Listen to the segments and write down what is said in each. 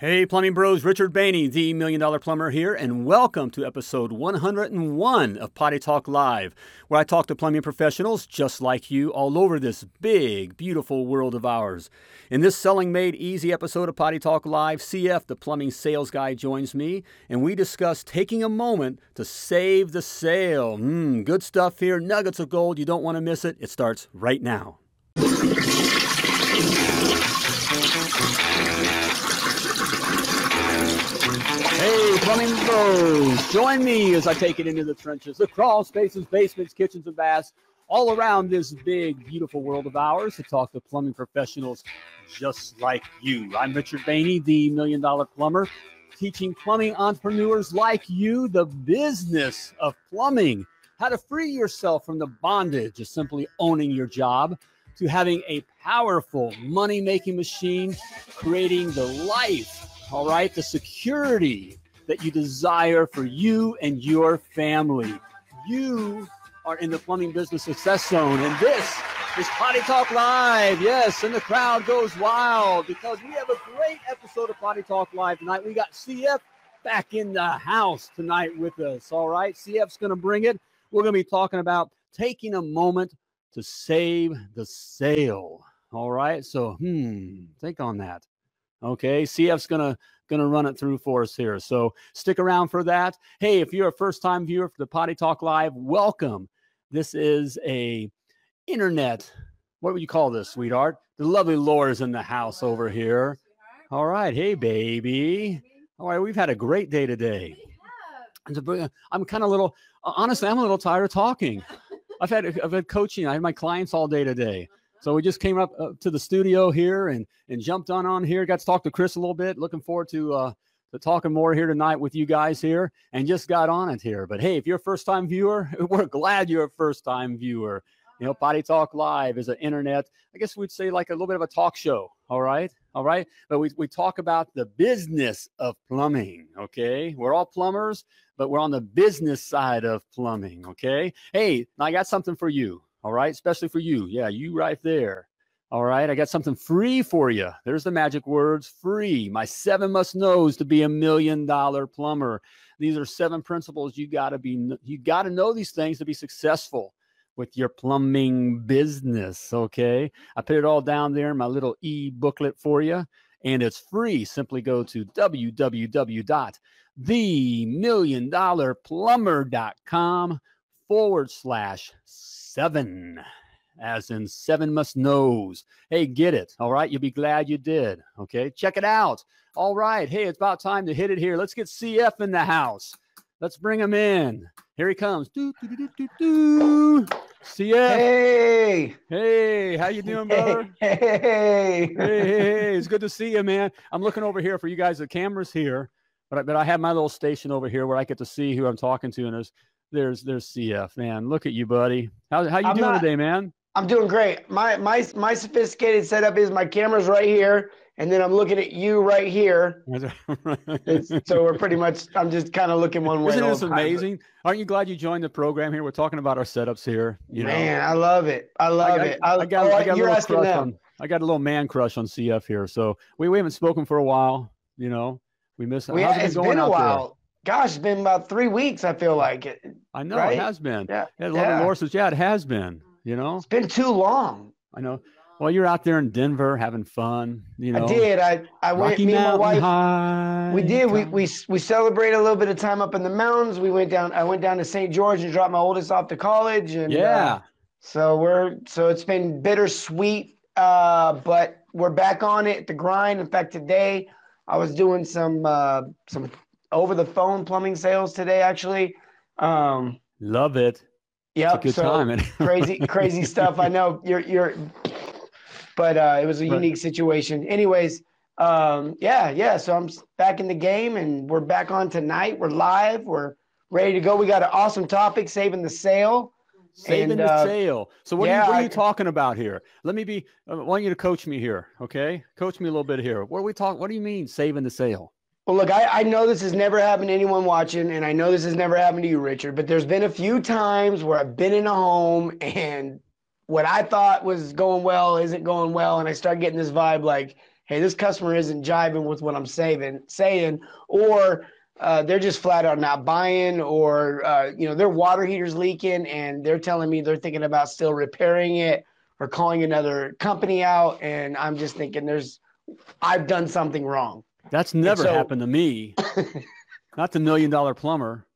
Hey, Plumbing Bros, Richard Bainey, the Million Dollar Plumber here, and welcome to episode 101 of Potty Talk Live, where I talk to plumbing professionals just like you all over this big, beautiful world of ours. In this Selling Made Easy episode of Potty Talk Live, CF, the plumbing sales guy, joins me, and we discuss taking a moment to save the sale. Mmm, good stuff here, nuggets of gold. You don't want to miss it. It starts right now. Hey, plumbing bros, join me as I take it into the trenches, the crawl spaces, basements, kitchens, and baths, all around this big, beautiful world of ours to talk to plumbing professionals just like you. I'm Richard Bainey, the Million Dollar Plumber, teaching plumbing entrepreneurs like you the business of plumbing, how to free yourself from the bondage of simply owning your job to having a powerful money making machine, creating the life all right, the security that you desire for you and your family. You are in the plumbing business success zone, and this is Potty Talk Live. Yes, and the crowd goes wild because we have a great episode of Potty Talk Live tonight. We got CF back in the house tonight with us. All right, CF's going to bring it. We're going to be talking about taking a moment to save the sale. All right, so hmm, think on that. Okay, CF's gonna gonna run it through for us here. So stick around for that. Hey, if you're a first time viewer for the Potty Talk Live, welcome. This is a internet. What would you call this, sweetheart? The lovely Laura's in the house over here. All right, hey baby. All right, we've had a great day today. I'm kind of little honestly, I'm a little tired of talking. I've had I've had coaching. I had my clients all day today. So we just came up uh, to the studio here and and jumped on on here. Got to talk to Chris a little bit. Looking forward to uh, to talking more here tonight with you guys here, and just got on it here. But hey, if you're a first time viewer, we're glad you're a first time viewer. You know, Potty Talk Live is an internet. I guess we'd say like a little bit of a talk show. All right, all right. But we we talk about the business of plumbing. Okay, we're all plumbers, but we're on the business side of plumbing. Okay. Hey, I got something for you. All right, especially for you. Yeah, you right there. All right, I got something free for you. There's the magic words free. My seven must knows to be a million dollar plumber. These are seven principles you got to be you got to know these things to be successful with your plumbing business, okay? I put it all down there in my little e-booklet for you and it's free. Simply go to www.themilliondollarplumber.com forward slash seven, as in seven must knows. Hey, get it. All right. You'll be glad you did. Okay. Check it out. All right. Hey, it's about time to hit it here. Let's get CF in the house. Let's bring him in. Here he comes. Do, do, do, do, do. CF. Hey. Hey, how you doing, brother? Hey. Hey, hey, hey. It's good to see you, man. I'm looking over here for you guys. The camera's here, but I, but I have my little station over here where I get to see who I'm talking to, and there's there's there's CF, man. Look at you, buddy. How how you I'm doing not, today, man? I'm doing great. My my my sophisticated setup is my camera's right here, and then I'm looking at you right here. so we're pretty much. I'm just kind of looking one way. Isn't this amazing? Aren't you glad you joined the program here? We're talking about our setups here. You know? Man, I love it. I love I, it. I, I got, oh, I got a little crush them. on. I got a little man crush on CF here. So we, we haven't spoken for a while. You know, we miss. We, How's it been, been a while. Gosh, it's been about three weeks. I feel like it. I know right? it has been. Yeah, yeah. yeah. Laura says, yeah, it has been. You know, it's been too long. I know. Well, you're out there in Denver having fun. You know, I did. I I Rocky went. Me Mountain and my wife. High. We did. We we we celebrated a little bit of time up in the mountains. We went down. I went down to St. George and dropped my oldest off to college. And yeah. Uh, so we're so it's been bittersweet, uh, but we're back on it. The grind. In fact, today I was doing some uh, some over the phone plumbing sales today, actually. Um, Love it. Yeah, good so time. crazy, crazy stuff. I know you're, you're, but uh, it was a unique situation. Anyways, um, yeah, yeah. So I'm back in the game, and we're back on tonight. We're live. We're ready to go. We got an awesome topic: saving the sale. Saving and, the uh, sale. So what, yeah, are you, what are you talking about here? Let me be. I want you to coach me here. Okay, coach me a little bit here. What are we talking? What do you mean saving the sale? Well, look, I, I know this has never happened to anyone watching, and I know this has never happened to you, Richard, but there's been a few times where I've been in a home and what I thought was going well isn't going well. And I start getting this vibe like, hey, this customer isn't jiving with what I'm saving, saying, or uh, they're just flat out not buying, or uh, you know their water heater's leaking, and they're telling me they're thinking about still repairing it or calling another company out, and I'm just thinking there's I've done something wrong. That's never so, happened to me. not the million dollar plumber.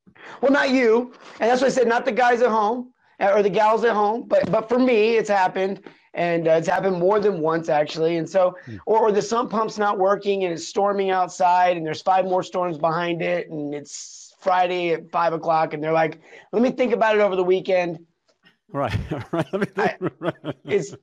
Well, not you, and that's what I said. Not the guys at home or the gals at home, but but for me, it's happened, and uh, it's happened more than once actually. And so, hmm. or, or the sump pump's not working and it's storming outside, and there's five more storms behind it, and it's Friday at five o'clock, and they're like, "Let me think about it over the weekend." Right, right. I, it's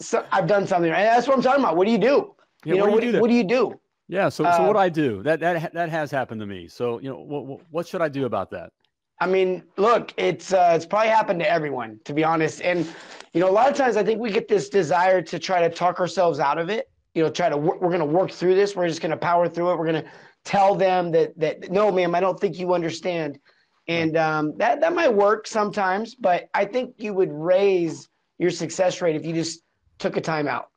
so I've done something, and that's what I'm talking about. What do you do? Yeah, you know, what do you, do, what do you do? Yeah. So, so what do I do that that that has happened to me. So, you know, what what should I do about that? I mean, look, it's uh, it's probably happened to everyone, to be honest. And you know, a lot of times I think we get this desire to try to talk ourselves out of it. You know, try to we're going to work through this. We're just going to power through it. We're going to tell them that that no, ma'am, I don't think you understand. And um, that that might work sometimes, but I think you would raise your success rate if you just took a time out.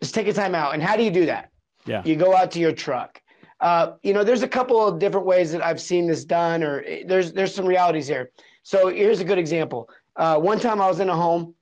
Just take a time out. And how do you do that? Yeah. You go out to your truck uh, you know, there's a couple of different ways that I've seen this done, or eh, there's there's some realities here. So here's a good example. Uh, one time I was in a home,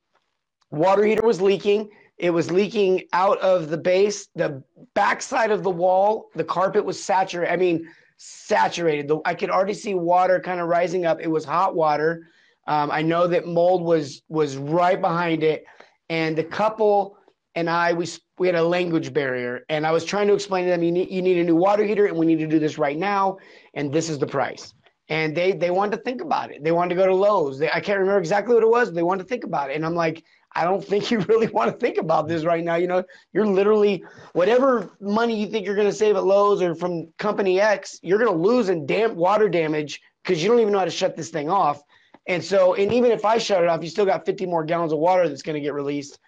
water heater was leaking. It was leaking out of the base, the backside of the wall. The carpet was saturated. I mean, saturated. The, I could already see water kind of rising up. It was hot water. Um, I know that mold was was right behind it, and the couple and I we we had a language barrier, and I was trying to explain to them you need you need a new water heater, and we need to do this right now, and this is the price. And they they wanted to think about it. They wanted to go to Lowe's. They, I can't remember exactly what it was. they wanted to think about it, and I'm like, I don't think you really want to think about this right now. You know, you're literally whatever money you think you're going to save at Lowe's or from company X, you're going to lose in damp water damage because you don't even know how to shut this thing off. And so, and even if I shut it off, you still got 50 more gallons of water that's going to get released.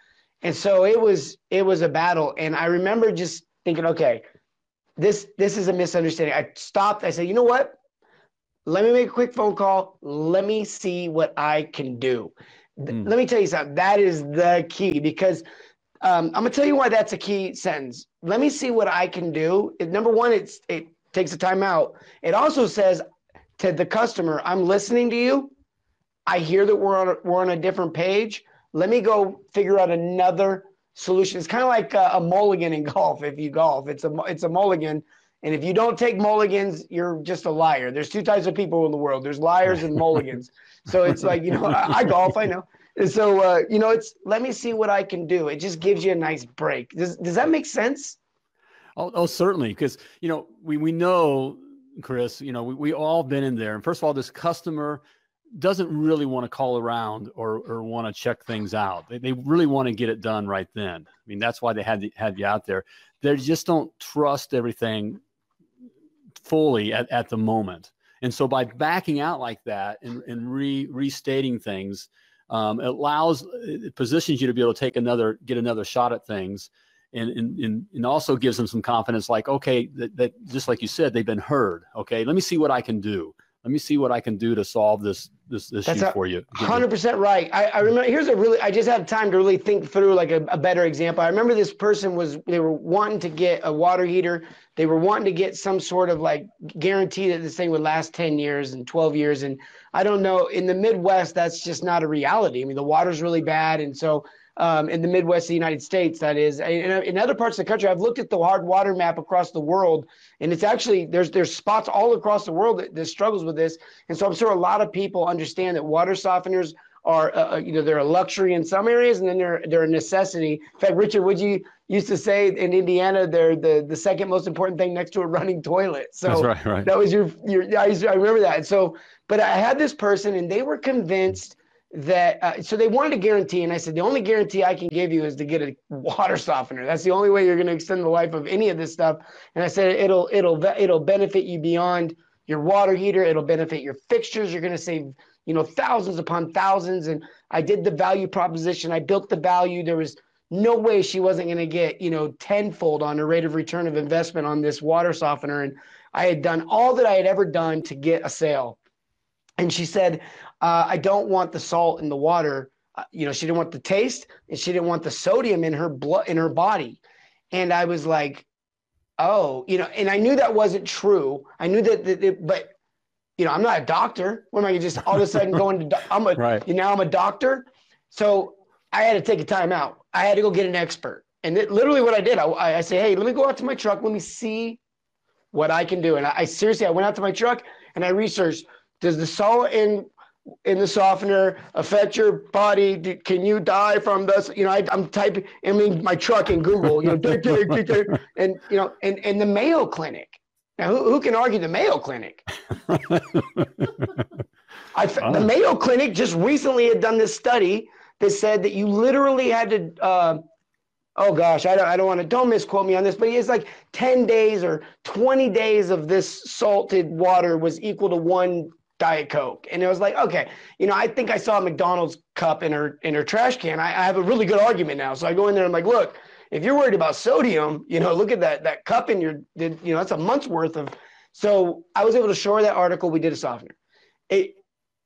And so it was it was a battle. And I remember just thinking, okay, this this is a misunderstanding. I stopped. I said, you know what? Let me make a quick phone call. Let me see what I can do. Mm. Let me tell you something. That is the key because um, I'm gonna tell you why that's a key sentence. Let me see what I can do. It, number one, it's it takes a time out. It also says to the customer, I'm listening to you. I hear that we're on a, we're on a different page. Let me go figure out another solution. It's kind of like a, a mulligan in golf. If you golf, it's a it's a mulligan. And if you don't take mulligans, you're just a liar. There's two types of people in the world. There's liars and mulligans. So it's like, you know, I, I golf, I know. And so, uh, you know, it's let me see what I can do. It just gives you a nice break. Does, does that make sense? Oh, oh certainly. Because, you know, we, we know, Chris, you know, we, we all been in there. And first of all, this customer doesn't really want to call around or, or want to check things out. They, they really want to get it done right then. I mean, that's why they had, had you out there. They just don't trust everything fully at, at the moment. And so by backing out like that and, and re, restating things, um, it allows, it positions you to be able to take another, get another shot at things. And, and, and also gives them some confidence like, okay, that, that just like you said, they've been heard. Okay, let me see what I can do let me see what I can do to solve this this issue That's for you. Hundred percent right. I, I, remember. Here's a really. I just had time to really think through like a, a, better example. I remember this person was they were wanting to get a water heater. They were wanting to get some sort of like guarantee that this thing would last ten years and twelve years. And I don't know. In the Midwest, that's just not a reality. I mean, the water's really bad, and so um, in the Midwest of the United States, that is. In, in, other parts of the country, I've looked at the hard water map across the world, and it's actually there's there's spots all across the world that, that struggles with this. And so I'm sure a lot of people understand that water softeners are uh, uh, you know they're a luxury in some areas, and then they're they're a necessity. In fact, Richard, would you used to say in Indiana they're the the second most important thing next to a running toilet. So That's right, right. that was your your I, I remember that. So, but I had this person, and they were convinced that uh, so they wanted a guarantee and i said the only guarantee i can give you is to get a water softener. That's the only way you're going to extend the life of any of this stuff. And i said it'll it'll it'll benefit you beyond your water heater. It'll benefit your fixtures. You're going to save you know thousands upon thousands. And i did the value proposition. I built the value. There was no way she wasn't going to get you know tenfold on her rate of return of investment on this water softener. And i had done all that i had ever done to get a sale. And she said uh, I don't want the salt in the water. Uh, you know, she didn't want the taste and she didn't want the sodium in her blood in her body. and I was like, oh, you know, and I knew that wasn't true. I knew that, that it, but you know, I'm not a doctor. What am I just all of a sudden go into? I'm a right. you know, I'm a doctor, so I had to take a time out. I had to go get an expert, and it, literally what I did, I, I say, hey, let me go out to my truck, let me see what I can do, and I, I seriously, I went out to my truck and I researched: does the salt in in the softener affect your body? Can you die from this? You know, I, am typing, I mean, my truck in Google, you know, and you know, and and the Mayo Clinic. Now, who, who can argue the Mayo Clinic? I, oh. The Mayo Clinic just recently had done this study that said that you literally had to. Uh, oh gosh, I don't, I don't want to, don't misquote me on this, but it's like 10 days or 20 days of this salted water was equal to one Diet Coke. And it was like, okay, you know, I think I saw a McDonald's cup in her in her trash can. I, I have a really good argument now. So I go in there and I'm like, look, if you're worried about sodium, you know, look at that that cup in your, you know, that's a month's worth of. So I was able to show her that article. We did a softener. It,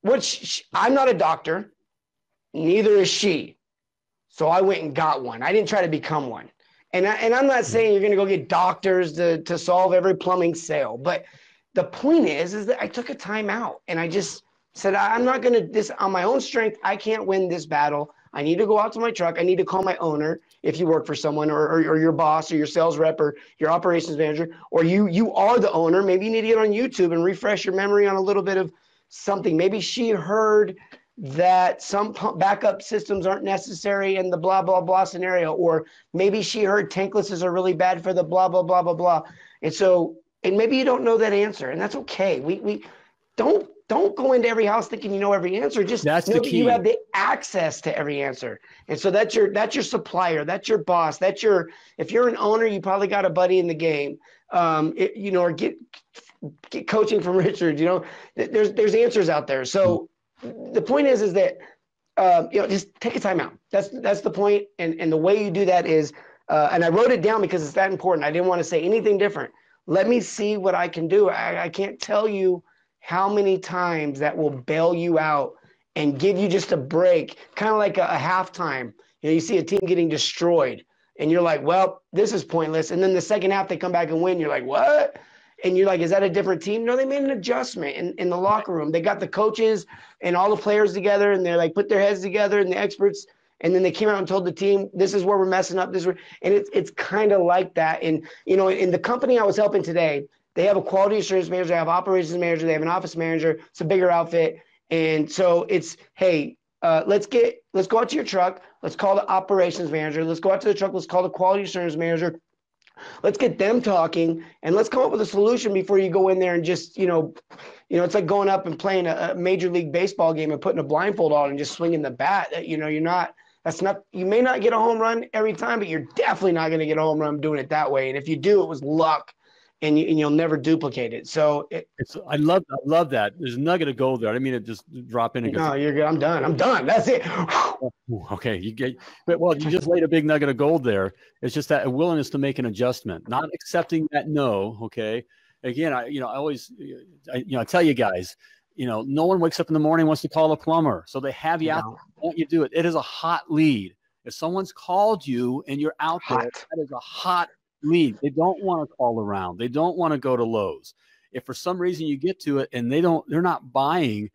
which I'm not a doctor, neither is she. So I went and got one. I didn't try to become one. And I, and I'm not saying you're going to go get doctors to to solve every plumbing sale, but the point is, is that I took a time out and I just said, I'm not going to this on my own strength. I can't win this battle. I need to go out to my truck. I need to call my owner if you work for someone or, or, or, your boss or your sales rep or your operations manager, or you, you are the owner. Maybe you need to get on YouTube and refresh your memory on a little bit of something. Maybe she heard that some backup systems aren't necessary in the blah, blah, blah scenario, or maybe she heard tanklesses are really bad for the blah, blah, blah, blah, blah. And so and maybe you don't know that answer, and that's okay. We we don't don't go into every house thinking you know every answer. Just that's know that you have the access to every answer. And so that's your that's your supplier, that's your boss, that's your if you're an owner, you probably got a buddy in the game. Um, it, you know, or get get coaching from Richard. You know, there's there's answers out there. So the point is is that um, you know just take a time out. That's that's the. And and the way you do that is, uh, and I wrote it down because it's that important. I didn't want to say anything different. Let me see what I can do. I, I can't tell you how many times that will bail you out and give you just a break, kind of like a, a halftime. You know, you see a team getting destroyed, and you're like, "Well, this is pointless." And then the second half, they come back and win. You're like, "What?" And you're like, "Is that a different team?" No, they made an adjustment in, in the locker room. They got the coaches and all the players together, and they're like put their heads together, and the experts and then they came out and told the team this is where we're messing up. This is where... and it's it's kind of like that. And you know in the company i was helping today they have a quality assurance manager they have operations manager they have an office manager. It's a bigger outfit. And so it's hey uh, let's get let's go out to your truck. Let's call the operations manager. Let's go out to the truck. Let's call the quality assurance manager. Let's get them talking and let's come up with a solution before you go in there and just you know you know it's like going up and playing a, a major league baseball game and putting a blindfold on and just swinging the bat. That you know you're not that's not you may not get a home run every time, but you're definitely not going to get a home run doing it that way. And if you do, it was luck, and, you, and you'll never duplicate it. So it, it's I love I love that. There's a nugget of gold there. I mean to just drop in and go. No, you're good. I'm done. I'm done. That's it. okay, you get. But well, you just laid a big nugget of gold there. It's just that a willingness to make an adjustment, not accepting that no. Okay. Again, I you know I always I, you know I tell you guys you know, no one wakes up in the morning wants to call a plumber. So they have you no. out. Won't you do it? It is a hot lead. If someone's called you and you're out hot. there, that is a hot lead. They don't want to call around. They don't want to go to Lowe's. If for some reason you get to it and they don't, they're not buying,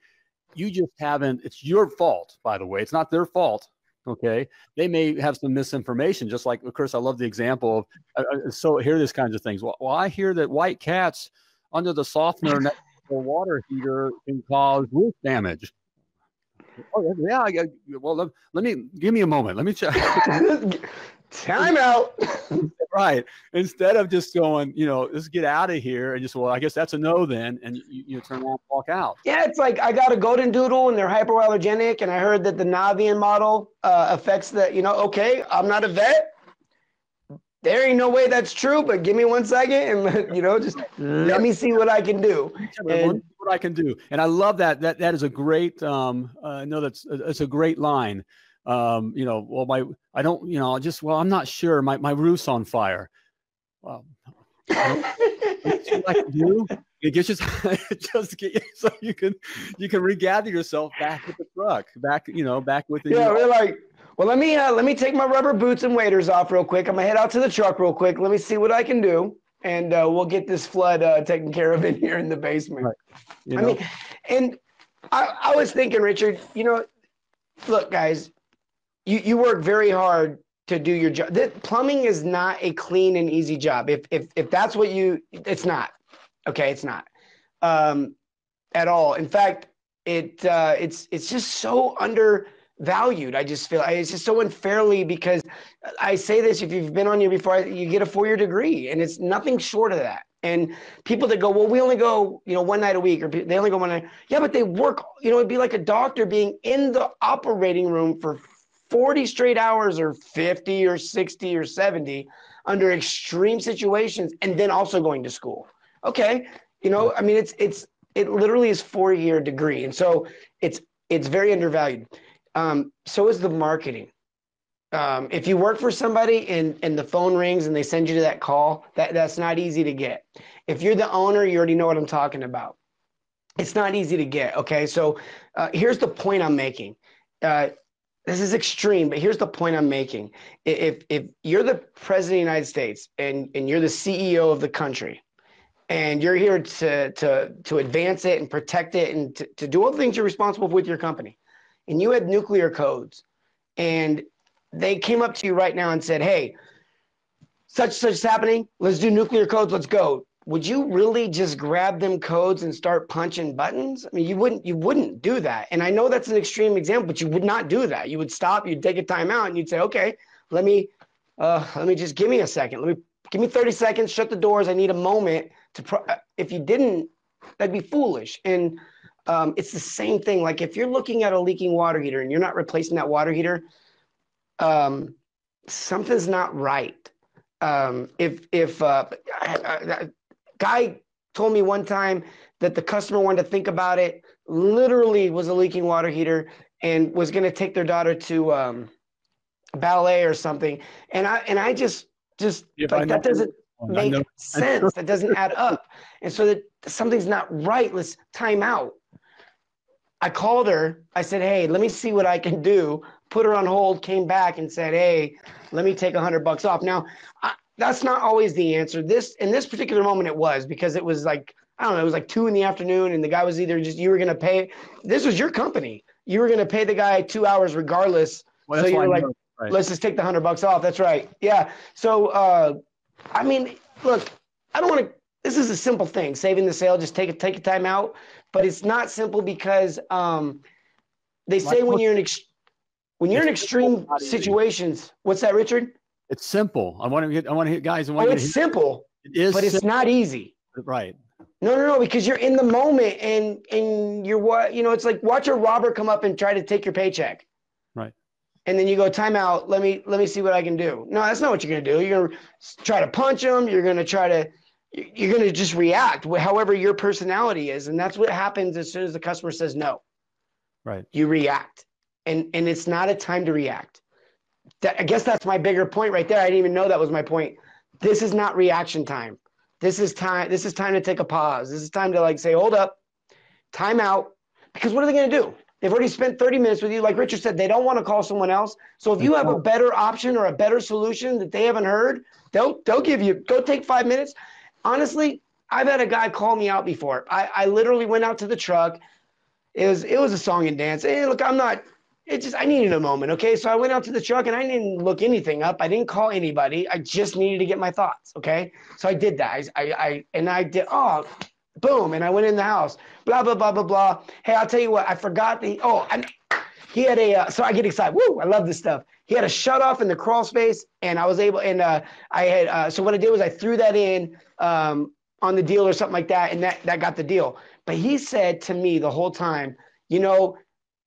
you just haven't. It's your fault, by the way. It's not their fault. Okay, they may have some misinformation. Just like, of course, I love the example of. Uh, uh so hear these kinds of things. Well, well, I hear that white cats under the softener water heater can cause roof damage. Oh, yeah. I, well, let, let, me give me a moment. Let me check. Time out. right. Instead of just going, you know, let's get out of here and just, well, I guess that's a no then. And you, you turn around and walk out. Yeah. It's like I got a golden doodle and they're hypoallergenic. And I heard that the Navien model uh, affects the, you know, okay, I'm not a vet there ain't no way that's true, but give me one second and you know, just let me see what I can do. And, what I can do. And I love that. That that is a great. Um, uh, I know that's it's a great line. Um, you know, well, my I don't, you know, just well, I'm not sure. My my roof's on fire. Well, I can do. It gets just just get you so you can you can regather yourself back with the truck, back you know, back with the. Yeah, we're like Well, let me uh, let me take my rubber boots and waders off real quick. I'm gonna head out to the truck real quick. Let me see what I can do, and uh, we'll get this flood uh, taken care of in here in the basement. Right. You know? I mean, and I, I was thinking, Richard. You know, look, guys, you you work very hard to do your job. plumbing is not a clean and easy job. If if if that's what you, it's not. Okay, it's not um, at all. In fact, it uh, it's it's just so under valued. I just feel it's just so unfairly because I say this if you've been on here before, you get a four year degree and it's nothing short of that. And people that go, well, we only go, you know, one night a week, or they only go one night. Yeah, but they work. You know, it'd be like a doctor being in the operating room for 40 straight hours, or 50, or 60, or 70, under extreme situations, and then also going to school. Okay, you know, I mean, it's it's it literally is four year degree, and so it's it's very undervalued. Um, so is the marketing. Um, if you work for somebody and, and the phone rings and they send you to that call, that, that's not easy to get. If you're the owner, you already know what I'm talking about. It's not easy to get. Okay. So uh, here's the point I'm making. Uh, this is extreme, but here's the point I'm making. If, if you're the president of the United States and, and you're the CEO of the country, and you're here to, to, to advance it and protect it and to, to do all the things you're responsible with your company, and you had nuclear codes and they came up to you right now and said, Hey, such such is happening, let's do nuclear codes, let's go. Would you really just grab them codes and start punching buttons? I mean, you wouldn't you wouldn't do that. And I know that's an extreme example, but you would not do that. You would stop, you'd take a time out and you'd say, Okay, let me uh let me just give me a second. Let me give me 30 seconds, shut the doors. I need a moment to pro- if you didn't, that'd be foolish. And um, it's the same thing. Like if you're looking at a leaking water heater and you're not replacing that water heater, um, something's not right. Um, if if uh, a guy told me one time that the customer wanted to think about it, literally was a leaking water heater and was going to take their daughter to um, ballet or something, and I and I just just like that doesn't make sense. that doesn't add up, and so that something's not right. Let's time out. I called her. I said, "Hey, let me see what I can do." Put her on hold. Came back and said, "Hey, let me take a hundred bucks off." Now, I, that's not always the answer. This in this particular moment, it was because it was like I don't know. It was like two in the afternoon, and the guy was either just you were going to pay. This was your company. You were going to pay the guy two hours regardless. Well, so you were like, right. "Let's just take the hundred bucks off." That's right. Yeah. So, uh, I mean, look, I don't want to. This is a simple thing. Saving the sale. Just take a take a time out but it's not simple because um, they say when you're in ex- when you're in extreme situations. What's that, Richard? It's simple. I want to get. I want to hit guys. I want oh, it's simple. It is, but it's not easy. Right. No, no, no, because you're in the moment and and you're what you know. It's like watch a robber come up and try to take your paycheck. Right. And then you go time out. Let me let me see what I can do. No, that's not what you're gonna do. You're gonna try to punch him. You're gonna try to you're going to just react however your personality is and that's what happens as soon as the customer says no. Right. You react and and it's not a time to react. That, i guess that's my bigger point right there. I didn't even know that was my point. This is not reaction time. This is time this is time to take a pause. This is time to like say hold up. Time out. Because what are they going to do? They've already spent 30 minutes with you. Like richard said they don't want to call someone else. So if you have a better option or a better solution that they haven't heard they'll they'll give you go take five minutes honestly, I've had a guy call me out before. I, I literally went out to the truck. It was it was a song and dance. Hey, look, I'm not. It just I needed a moment. Okay, so I went out to the truck and I didn't look anything up. I didn't call anybody. I just needed to get my thoughts. Okay, so I did that. I I, and I did. Oh, boom! And I went in the house. Blah blah blah blah blah. Hey, I'll tell you what. I forgot the. Oh, he had a. Uh, so I get excited. Woo! I love this stuff. He had a shut off in the crawl space, and I was able. And uh, I had. Uh, so what I did was I threw that in um, on the deal or something like that, and that that got the deal. But he said to me the whole time, you know,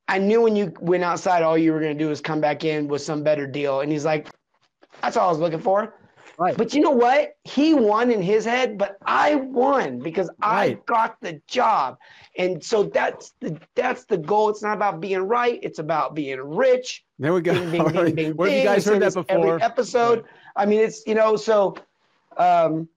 I knew when you went outside, all you were going to do is come back in with some better deal. And he's like, that's all I was looking for. Right. But you know what? He won in his head, but I won because right. I got the job. And so that's the that's the goal. It's not about being right. It's about being rich. There we go. Where have you guys heard that before? Every episode. I mean, it's you know, so um,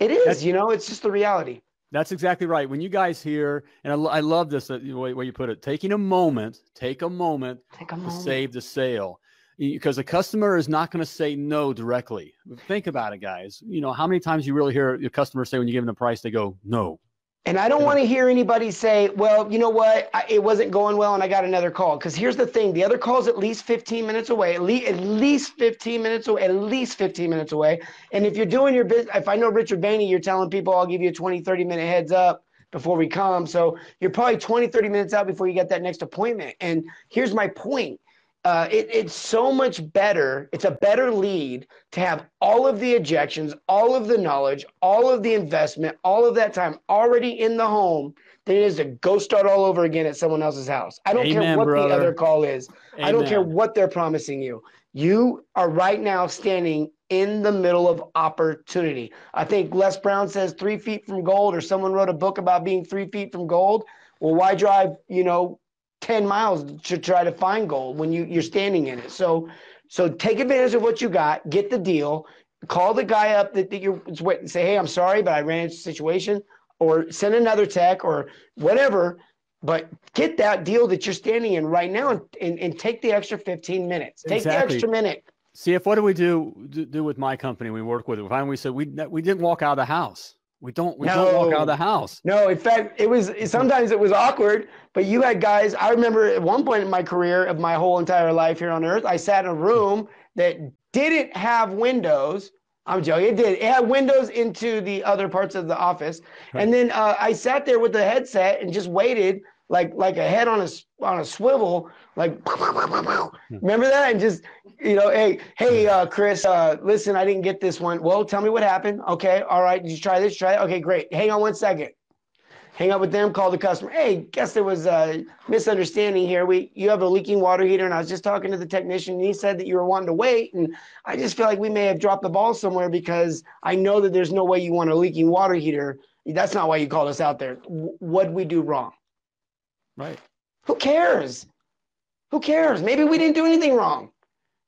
it is, That's, you know, it's just the reality. That's exactly right. When you guys hear, and I, I love this uh, way, way you put it, taking a moment, take a moment, take a moment. to save the sale. because the customer is not going to say no directly. Think about it, guys. You know, how many times you really hear your customer say when you give them the price, they go, no. And I don't want to hear anybody say, well, you know what, I, it wasn't going well and I got another call. Because here's the thing the other call is at least 15 minutes away, at least, at least 15 minutes away, at least 15 minutes away. And if you're doing your business, if I know Richard Bainey, you're telling people I'll give you a 20, 30 minute heads up before we come. So you're probably 20, 30 minutes out before you get that next appointment. And here's my point uh, it, it's so much better. It's a better lead to have all of the ejections, all of the knowledge, all of the investment, all of that time already in the home than it is to go start all over again at someone else's house. I don't Amen, care what brother. the other call is. Amen. I don't care what they're promising you. You are right now standing in the middle of opportunity. I think Les Brown says three feet from gold, or someone wrote a book about being three feet from gold. Well, why drive, you know, 10 miles to try to find gold when you, you're standing in it. So, so take advantage of what you got, get the deal, call the guy up that, that you're waiting, say, Hey, I'm sorry, but I ran into a situation or send another tech or whatever, but get that deal that you're standing in right now and, and, and take the extra 15 minutes, take exactly. the extra minute. See, if what do we do, do, do with my company? We work with, it. finally we said, we, we didn't walk out of the house. We don't we no, don't walk out of the house. No, in fact, it was sometimes it was awkward, but you had guys, I remember at one point in my career of my whole entire life here on earth, I sat in a room that didn't have windows. I'm joking. It did. It had windows into the other parts of the office. And then uh, I sat there with the headset and just waited like like a head on a on a swivel, like remember that, and just you know, hey hey uh, Chris, uh, listen, I didn't get this one. Well, tell me what happened. Okay, all right, did you try this? Try it. Okay, great. Hang on one second. Hang up with them. Call the customer. Hey, guess there was a misunderstanding here. We you have a leaking water heater, and I was just talking to the technician, and he said that you were wanting to wait, and I just feel like we may have dropped the ball somewhere because I know that there's no way you want a leaking water heater. That's not why you called us out there. What we do wrong? Right. Who cares? Who cares? Maybe we didn't do anything wrong.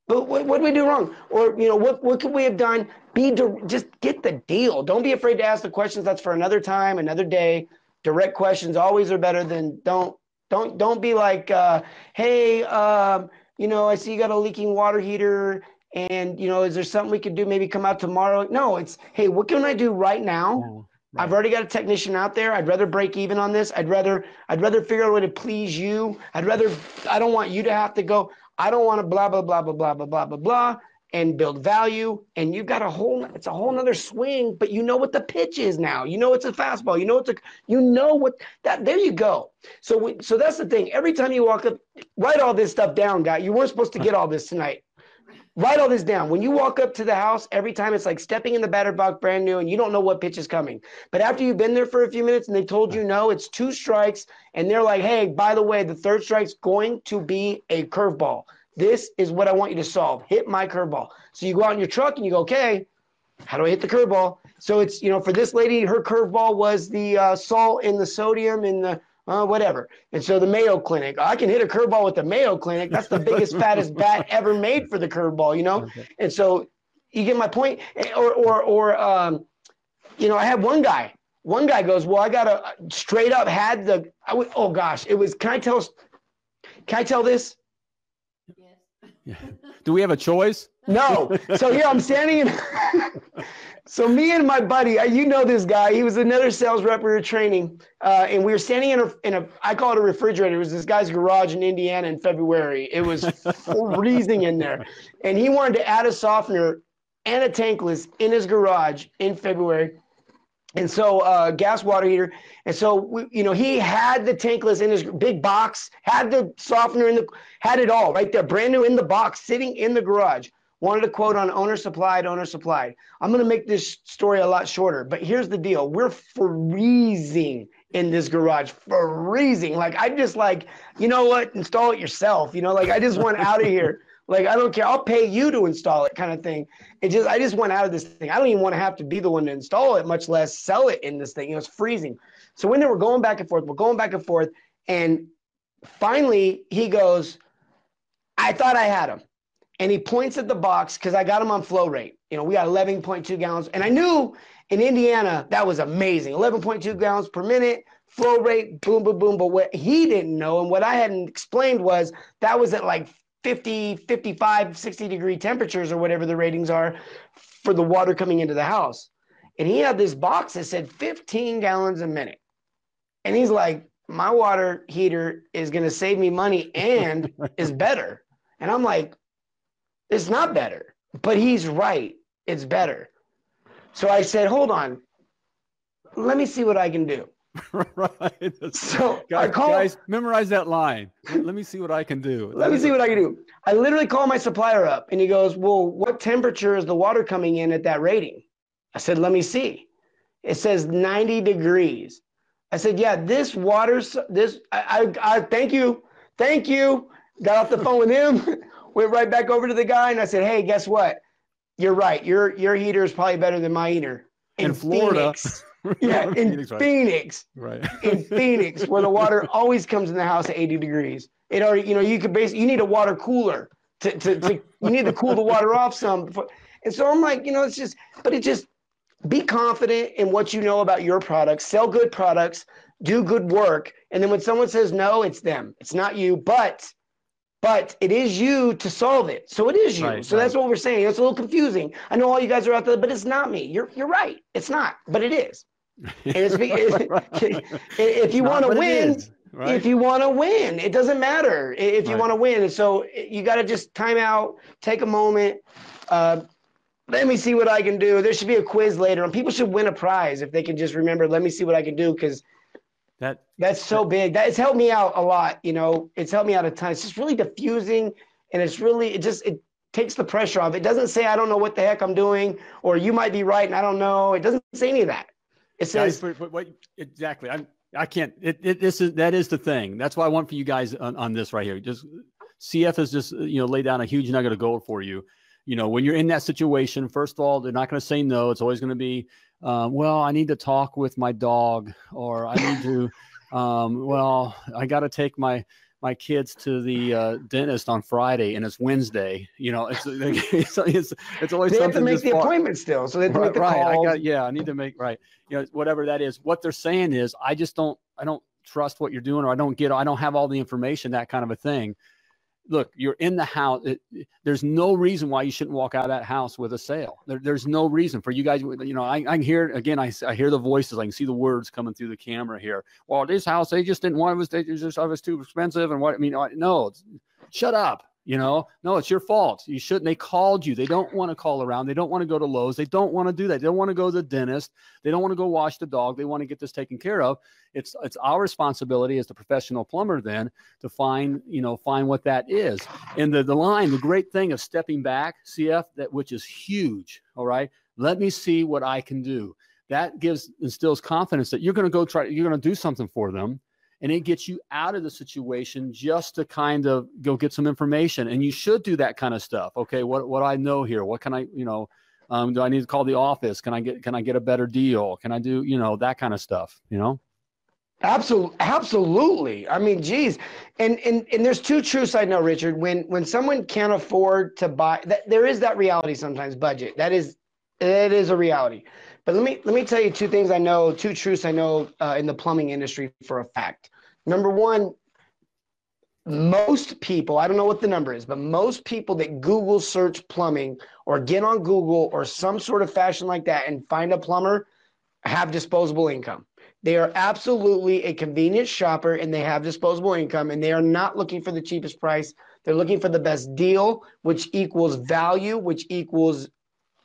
But what, what did we do wrong? Or, you know, what, what could we have done? Be just get the deal. Don't be afraid to ask the questions. That's for another time, another day. Direct questions always are better than don't don't don't be like, uh, hey, um, you know, I see you got a leaking water heater, and you know, is there something we could do? Maybe come out tomorrow. No, it's hey, what can I do right now? Right. I've already got a technician out there. I'd rather break even on this. I'd rather I'd rather figure out a way to please you. I'd rather I don't want you to have to go. I don't want to blah blah blah blah blah blah blah blah blah and build value. And you've got a whole it's a whole nother swing, but you know what the pitch is now. You know it's a fastball. You know it's a you know what that there you go. So we, so that's the thing. Every time you walk up, write all this stuff down, guy. You weren't supposed to get all this tonight. Write all this down. When you walk up to the house, every time it's like stepping in the batter box brand new and you don't know what pitch is coming. But after you've been there for a few minutes and they told you no, it's two strikes. And they're like, hey, by the way, the third strike's going to be a curveball. This is what I want you to solve. Hit my curveball. So you go out in your truck and you go, okay, how do I hit the curveball? So it's, you know, for this lady, her curveball was the uh, salt and the sodium and the uh, whatever. And so the Mayo Clinic, I can hit a curveball with the Mayo Clinic. That's the biggest, fattest bat ever made for the curveball, you know? Okay. And so you get my point? Or, or, or, um, you know, I had one guy, one guy goes, well, I got a straight up had the, I oh gosh, it was, can I tell, can I tell this? Yes. Do we have a choice? No. So here I'm standing in, So me and my buddy, uh, you know this guy. He was another sales rep we were training, uh, and we were standing in a, in a, I call it a refrigerator. It was this guy's garage in Indiana in February. It was freezing in there, and he wanted to add a softener and a tankless in his garage in February. And so, uh, gas water heater. And so, we, you know, he had the tankless in his big box, had the softener in the, had it all right there, brand new in the box, sitting in the garage. Wanted to quote on owner supplied, owner supplied. I'm going to make this story a lot shorter, but here's the deal. We're freezing in this garage, freezing. Like, I just like, you know what? Install it yourself. You know, like I just want out of here. Like, I don't care. I'll pay you to install it kind of thing. It just, I just went out of this thing. I don't even want to have to be the one to install it, much less sell it in this thing. It was freezing. So when they were going back and forth, we're going back and forth. And finally he goes, I thought I had him and he points at the box because I got him on flow rate. You know, we got 11.2 gallons, and I knew in Indiana that was amazing 11.2 gallons per minute, flow rate, boom, boom, boom. But what he didn't know and what I hadn't explained was that was at like 50, 55, 60 degree temperatures or whatever the ratings are for the water coming into the house. And he had this box that said 15 gallons a minute. And he's like, my water heater is going to save me money and is better. And I'm like, it's not better, but he's right. It's better. So I said, hold on. Let me see what I can do. right. So guys, I call, guys, memorize that line. Let me see what I can do. Let me see what I can do. I literally call my supplier up and he goes, Well, what temperature is the water coming in at that rating? I said, Let me see. It says 90 degrees. I said, Yeah, this water's this I I, I thank you. Thank you. Got off the phone with him, went right back over to the guy, and I said, Hey, guess what? You're right. Your your heater is probably better than my heater. In, in Florida. Phoenix. yeah, in Phoenix, right. Phoenix. Right. in Phoenix, where the water always comes in the house at 80 degrees. It already, you know, you could basically you need a water cooler to, to, to you need to cool the water off some. Before, and so I'm like, you know, it's just, but it just be confident in what you know about your products, sell good products, do good work. And then when someone says no, it's them. It's not you, but but it is you to solve it. So it is you. Right, so right. that's what we're saying. It's a little confusing. I know all you guys are out there, but it's not me. You're you're right. It's not, but it is. If you want to win, right? if you want to win, it doesn't matter if you want to win. And so you got to just time out, take a moment. Uh, let me see what I can do. There should be a quiz later, and people should win a prize if they can just remember. Let me see what I can do because that that's so that, big. That it's helped me out a lot. You know, it's helped me out a ton. It's just really diffusing, and it's really it just it takes the pressure off. It doesn't say I don't know what the heck I'm doing, or you might be right and I don't know. It doesn't say any of that. It says but, what, exactly. I'm I can't. It, it this is that is the thing. That's why I want for you guys on, on this right here. Just CF has just you know laid down a huge nugget of gold for you you know, when you're in that situation, first of all, they're not going to say no. It's always going to be, uh, well, I need to talk with my dog, or I need to, um, well, I got to take my my kids to the uh, dentist on Friday, and it's Wednesday. You know, it's it's it's, it's always they something. They have to make the appointment still, so they have to right, make the right. I got, yeah, I need to make right. You know, whatever that is. What they're saying is, I just don't, I don't trust what you're doing, or I don't get, I don't have all the information, that kind of a thing look, you're in the house. It, there's no reason why you shouldn't walk out of that house with a sale. There, there's no reason for you guys. You know, I, I can hear again. I, I hear the voices. I can see the words coming through the camera here. Well, this house they just didn't want it was they just it was too expensive and what I mean. No, shut up. You know, no, it's your fault. You shouldn't. They called you. They don't want to call around. They don't want to go to Lowe's. They don't want to do that. They don't want to go to the dentist. They don't want to go wash the dog. They want to get this taken care of. It's it's our responsibility as the professional plumber then to find you know find what that is. And the the line, the great thing of stepping back, CF that which is huge. All right, let me see what I can do. That gives instills confidence that you're going to go try. You're going to do something for them and it gets you out of the situation just to kind of go get some information and you should do that kind of stuff okay what what i know here what can i you know um, do i need to call the office can i get can i get a better deal can i do you know that kind of stuff you know Absolutely, absolutely. I mean, geez, and and and there's two truths I know, Richard. When when someone can't afford to buy, that there is that reality sometimes. Budget that is that is a reality. But let me let me tell you two things I know, two truths I know uh, in the plumbing industry for a fact. Number one, most people, I don't know what the number is, but most people that Google search plumbing or get on Google or some sort of fashion like that and find a plumber have disposable income. They are absolutely a convenience shopper and they have disposable income and they are not looking for the cheapest price. They're looking for the best deal, which equals value, which equals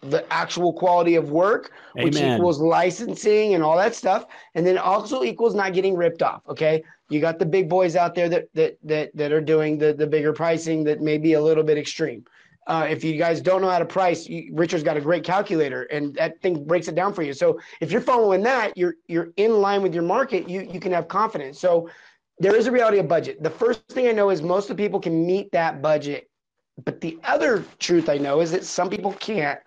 the actual quality of work, Amen. which equals licensing and all that stuff, and then also equals not getting ripped off. Okay, you got the big boys out there that that that that are doing the the bigger pricing that may be a little bit extreme. Uh, if you guys don't know how to price, you, Richard's got a great calculator, and that thing breaks it down for you. So if you're following that, you're you're in line with your market. You you can have confidence. So there is a reality of budget. The first thing I know is most of the people can meet that budget but the other truth I know is that some people can't.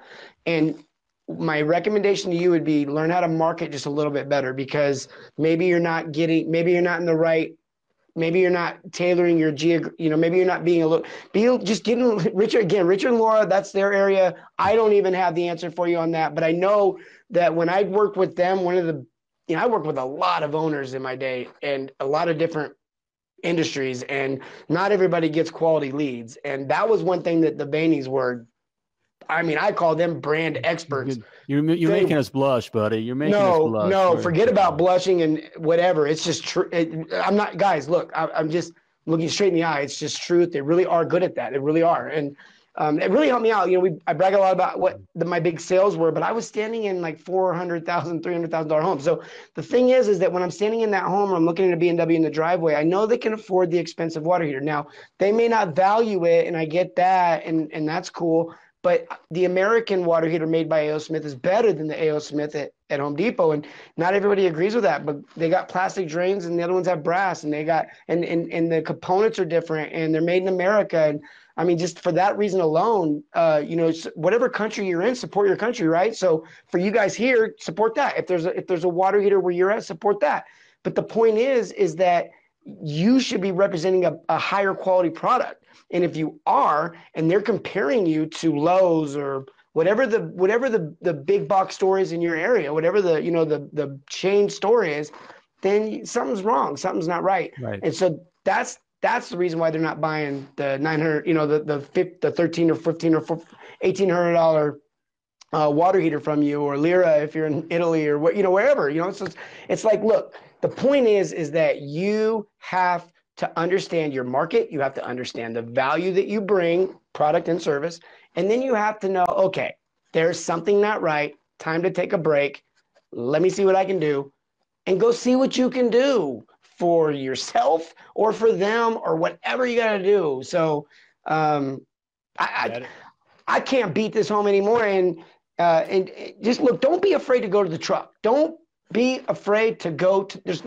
And my recommendation to you would be learn how to market just a little bit better because maybe you're not getting, maybe you're not in the right maybe you're not tailoring your geo you know maybe you're not being a little be just getting richard again richard and laura that's their area i don't even have the answer for you on that but i know that when i worked with them one of the you know i worked with a lot of owners in my day and a lot of different industries and not everybody gets quality leads. And that was one thing that the Baineys were I mean, I call them brand experts. You're, you're they, making us blush, buddy. You're making no, us blush. No, no, forget about blushing and whatever. It's just true. I'm not, guys. Look, I, I'm just looking straight in the eye. It's just truth. They really are good at that. They really are, and um, it really helped me out. You know, we I brag a lot about what the, my big sales were, but I was standing in like four hundred thousand, three hundred thousand dollar homes. So the thing is, is that when I'm standing in that home or I'm looking at a BMW in the driveway, I know they can afford the expensive water heater. Now they may not value it, and I get that, and and that's cool. But the American water heater made by A.O. Smith is better than the A.O. Smith at, at Home Depot. And not everybody agrees with that, but they got plastic drains and the other ones have brass and they got, and, and, and the components are different and they're made in America. And I mean, just for that reason alone, uh, you know, whatever country you're in, support your country, right? So for you guys here, support that. If there's a, if there's a water heater where you're at, support that. But the point is, is that you should be representing a, a higher quality product and if you are, and they're comparing you to Lowe's or whatever the whatever the the big box store is in your area, whatever the you know the the chain store is, then something's wrong. Something's not right. Right. And so that's that's the reason why they're not buying the 900, you know, the the the 13 or 15 or 1800 dollar uh, water heater from you or lira if you're in Italy or what you know wherever you know it's it's like look the point is is that you have to understand your market, you have to understand the value that you bring, product and service, and then you have to know, okay, there's something not right, time to take a break. Let me see what I can do and go see what you can do for yourself or for them or whatever you got to do. So um, I, I, I can't beat this home anymore. And uh, and just look, don't be afraid to go to the truck. Don't be afraid to go to. There's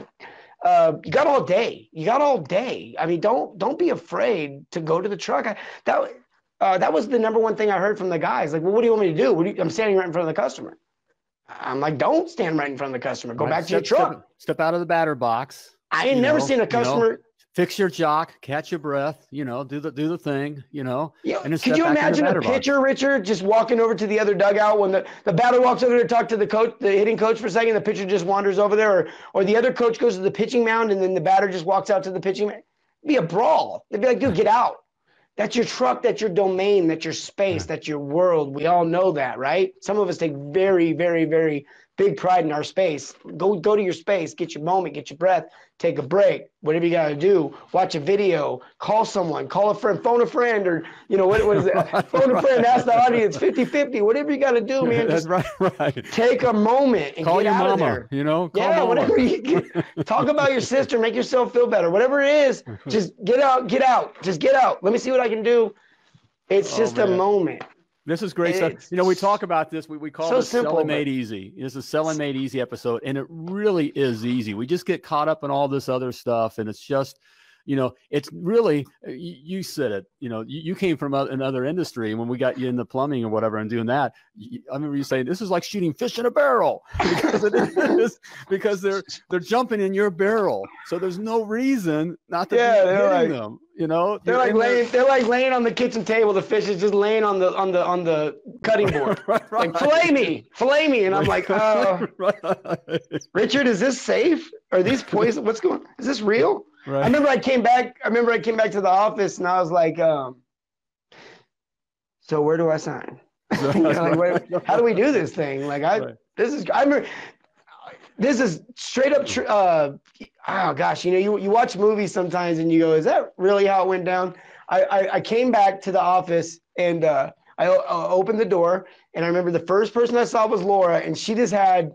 uh, you got all day. You got all day. I mean, don't don't be afraid to go to the truck. I, that uh, that was the number one thing I heard from the guys. Like, well, what do you want me to do? do you, I'm standing right in front of the customer. I'm like, don't stand right in front of the customer. Go right, back step, to your truck. Step, step, out of the batter box. I ain't never know, seen a customer. You know, fix your jock, catch your breath, you know, do the do the thing, you know. Yeah. And could you imagine a pitcher, box. Richard, just walking over to the other dugout when the, the batter walks over to talk to the coach, the hitting coach for a second, the pitcher just wanders over there, or or the other coach goes to the pitching mound and then the batter just walks out to the pitching mound. It'd be a brawl. They'd be like, dude, get out. That's your truck, that's your domain, that's your space, that's your world. We all know that, right? Some of us take very, very, very big pride in our space. Go go to your space, get your moment, get your breath, take a break, whatever you got to do. Watch a video, call someone, call a friend, phone a friend, or you know what, what is it? phone a friend, ask the audience, 50-50, whatever you got to do, man. That's right, right. Take a moment and call get your out mama, of there. You know, yeah, mama. whatever you get, talk about your sister, make yourself feel better, whatever it is. Just get out, get out, just get out. Let me see what I can do. It's oh, just man. a moment. This is great stuff. You know, we talk about this. We, we call so it simple, selling made easy. It's a selling made easy episode, and it really is easy. We just get caught up in all this other stuff, and it's just you know, it's really uh, you, you said it. You know, you, you came from a, another industry, and when we got you in the plumbing or whatever and doing that, you, I remember you saying this is like shooting fish in a barrel because it is because they're they're jumping in your barrel, so there's no reason not to yeah, be hitting like, them. You know, they're, like laying they're like laying on the kitchen table. The fish is just laying on the on the on the cutting board, right, right. like fillet me, fillet me, and I'm like, oh, right. Richard, is this safe? Are these poison? What's going? Is this real? Right. I remember I came back. I remember I came back to the office and I was like, um, "So where do I sign? you know, like, where, how do we do this thing? Like, I right. this is I remember this is straight up. Tr- uh, oh gosh, you know, you you watch movies sometimes and you go, "Is that really how it went down?" I I, I came back to the office and uh, I uh, opened the door and I remember the first person I saw was Laura and she just had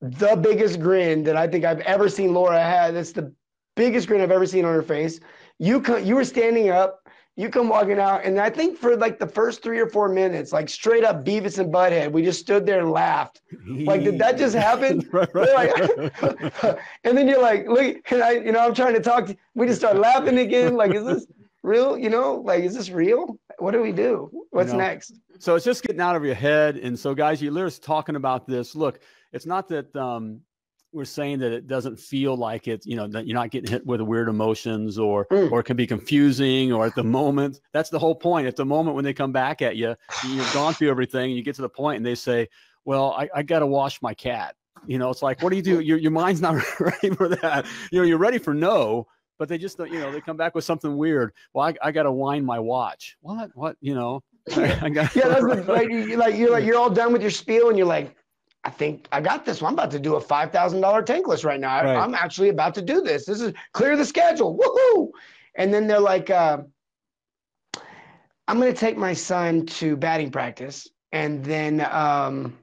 the biggest grin that I think I've ever seen Laura have. That's the biggest grin I've ever seen on her face. You come, you were standing up, you come walking out, and I think for like the first three or four minutes, like straight up Beavis and Butthead, we just stood there and laughed. Like, did that just happen? right, right. Like, and then you're like, look, and I, you know, I'm trying to talk. To, we just start laughing again. Like, is this real? You know, like, is this real? What do we do? What's you know, next? So it's just getting out of your head. And so, guys, you're talking about this. Look, it's not that um, we're saying that it doesn't feel like it, you know, that you're not getting hit with weird emotions or mm. or it can be confusing or at the moment. That's the whole point. At the moment when they come back at you, you've gone through everything and you get to the point and they say, Well, I, I gotta wash my cat. You know, it's like, what do you do? Your your mind's not ready for that. You know, you're ready for no, but they just don't, you know, they come back with something weird. Well, I, I got to wind my watch. What? What? You know? I got, yeah, that's like, like you're like you're like you're all done with your spiel, and you're like, I think I got this one. I'm about to do a five thousand dollar tankless right now. Right. I, am actually about to do this. This is clear the schedule. Woohoo! And then they're like, uh, I'm going to take my son to batting practice, and then um,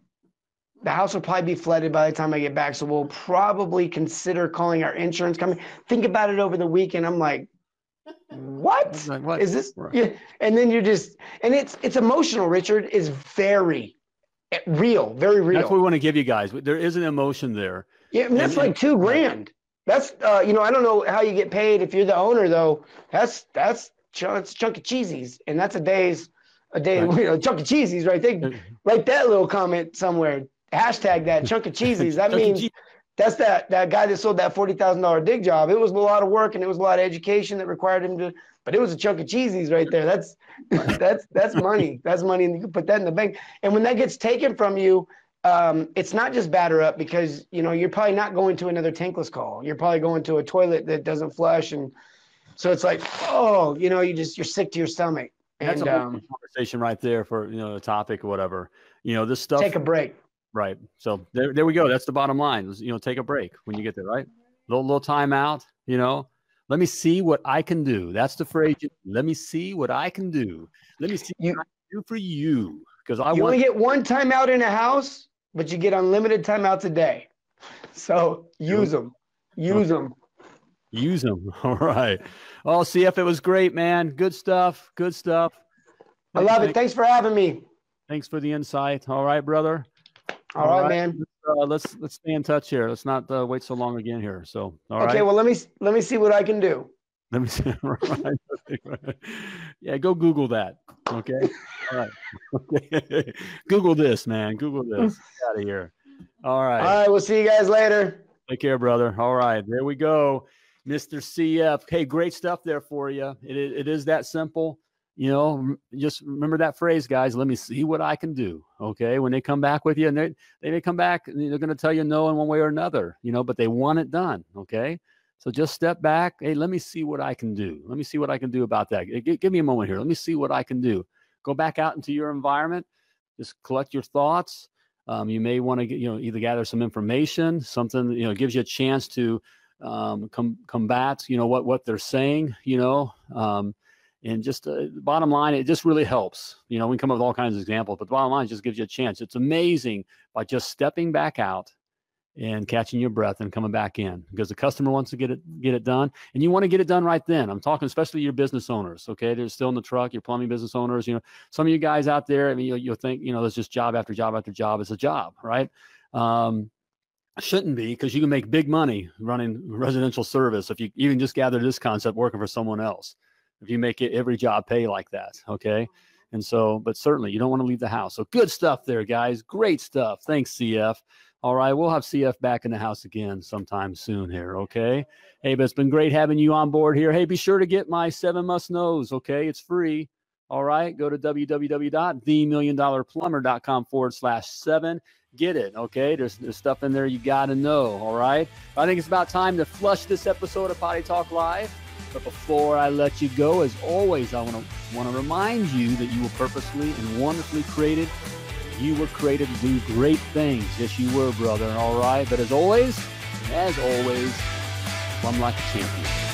the house will probably be flooded by the time I get back. So we'll probably consider calling our insurance company. Think about it over the weekend. I'm like, what, like, what? is this? Right. Yeah. And then you're just, and it's it's emotional. Richard is very real, very real. That's what we want to give you guys. There is an emotion there. Yeah, and that's and, like two grand. That's uh, you know, I don't know how you get paid if you're the owner though. That's that's it's chunk of cheesies, and that's a day's a day. Right. You know, chunk of cheesies, right? They write that little comment somewhere. Hashtag that chunk of cheesies. That means that's that that guy that sold that forty thousand dollar dig job. It was a lot of work and it was a lot of education that required him to. But it was a chunk of cheesies right there. That's that's that's money. That's money, and you can put that in the bank. And when that gets taken from you, um, it's not just batter up because you know you're probably not going to another tankless call. You're probably going to a toilet that doesn't flush, and so it's like, oh, you know, you just you're sick to your stomach. And, that's a um, conversation right there for you know the topic or whatever. You know, this stuff. Take a break. Right. So there, there we go. That's the bottom line. You know, take a break when you get there. Right. Little little time out. You know, let me see what I can do. That's the phrase. Let me see what I can do. Let me see you, what I can do for you. Because I you want only get one timeout in a house, but you get unlimited timeouts a day. So use them. Use them. Use them. All right. Oh, CF, it was great, man. Good stuff. Good stuff. I love it. Thanks for having me. Thanks for the insight. All right, brother. All, all right, right, man. Uh, let's let's stay in touch here. Let's not uh, wait so long again here. So, all okay, right. well, let me let me see what I can do. Let me see. yeah, go Google that. Okay. All right. Okay. Google this, man. Google this. Get out of here. All right. All right. We'll see you guys later. Take care, brother. All right. There we go. Mr. CF. Hey, great stuff there for you. It, it is that simple. You know, just remember that phrase, guys. Let me see what I can do. Okay. When they come back with you, and they, they may come back they're going to tell you no in one way or another, you know, but they want it done. Okay. So just step back. Hey, let me see what I can do. Let me see what I can do about that. Give, give me a moment here. Let me see what I can do. Go back out into your environment. Just collect your thoughts. Um, you may want to, you know, either gather some information, something, you know, gives you a chance to um, com- combat, you know, what what they're saying, you know, um, and just uh, bottom line, it just really helps. You know, we come up with all kinds of examples, but the bottom line just gives you a chance. It's amazing by just stepping back out and catching your breath and coming back in because the customer wants to get it get it done. And you want to get it done right then. I'm talking especially your business owners okay? They're still in the truck your plumbing business owners you know. Some of you guys out there i mean you'll, you'll think you know there's just job after job after job. It's a job right? Um, shouldn't be because you can make big money running residential service if you even just gather this concept working for someone else if you make it every job pay like that okay? And so but certainly you don't want to leave the house. So good stuff there guys. Great stuff. Thanks cf all right we'll have cf back in the house again sometime soon here okay? Hey but it's been great having you on board here. Hey be sure to get my seven must knows okay? It's free. All right go to www.themilliondollarplumber.com forward slash seven. Get it. Okay, there's, there's stuff in there you got to know. All right, I think it's about time to flush this episode of Potty Talk Live. But before I let you go, as always, I want to want to remind you that you were purposely and wonderfully created. You were created to do great things. Yes, you were, brother. All right, but as always, as always, plumb like a champion.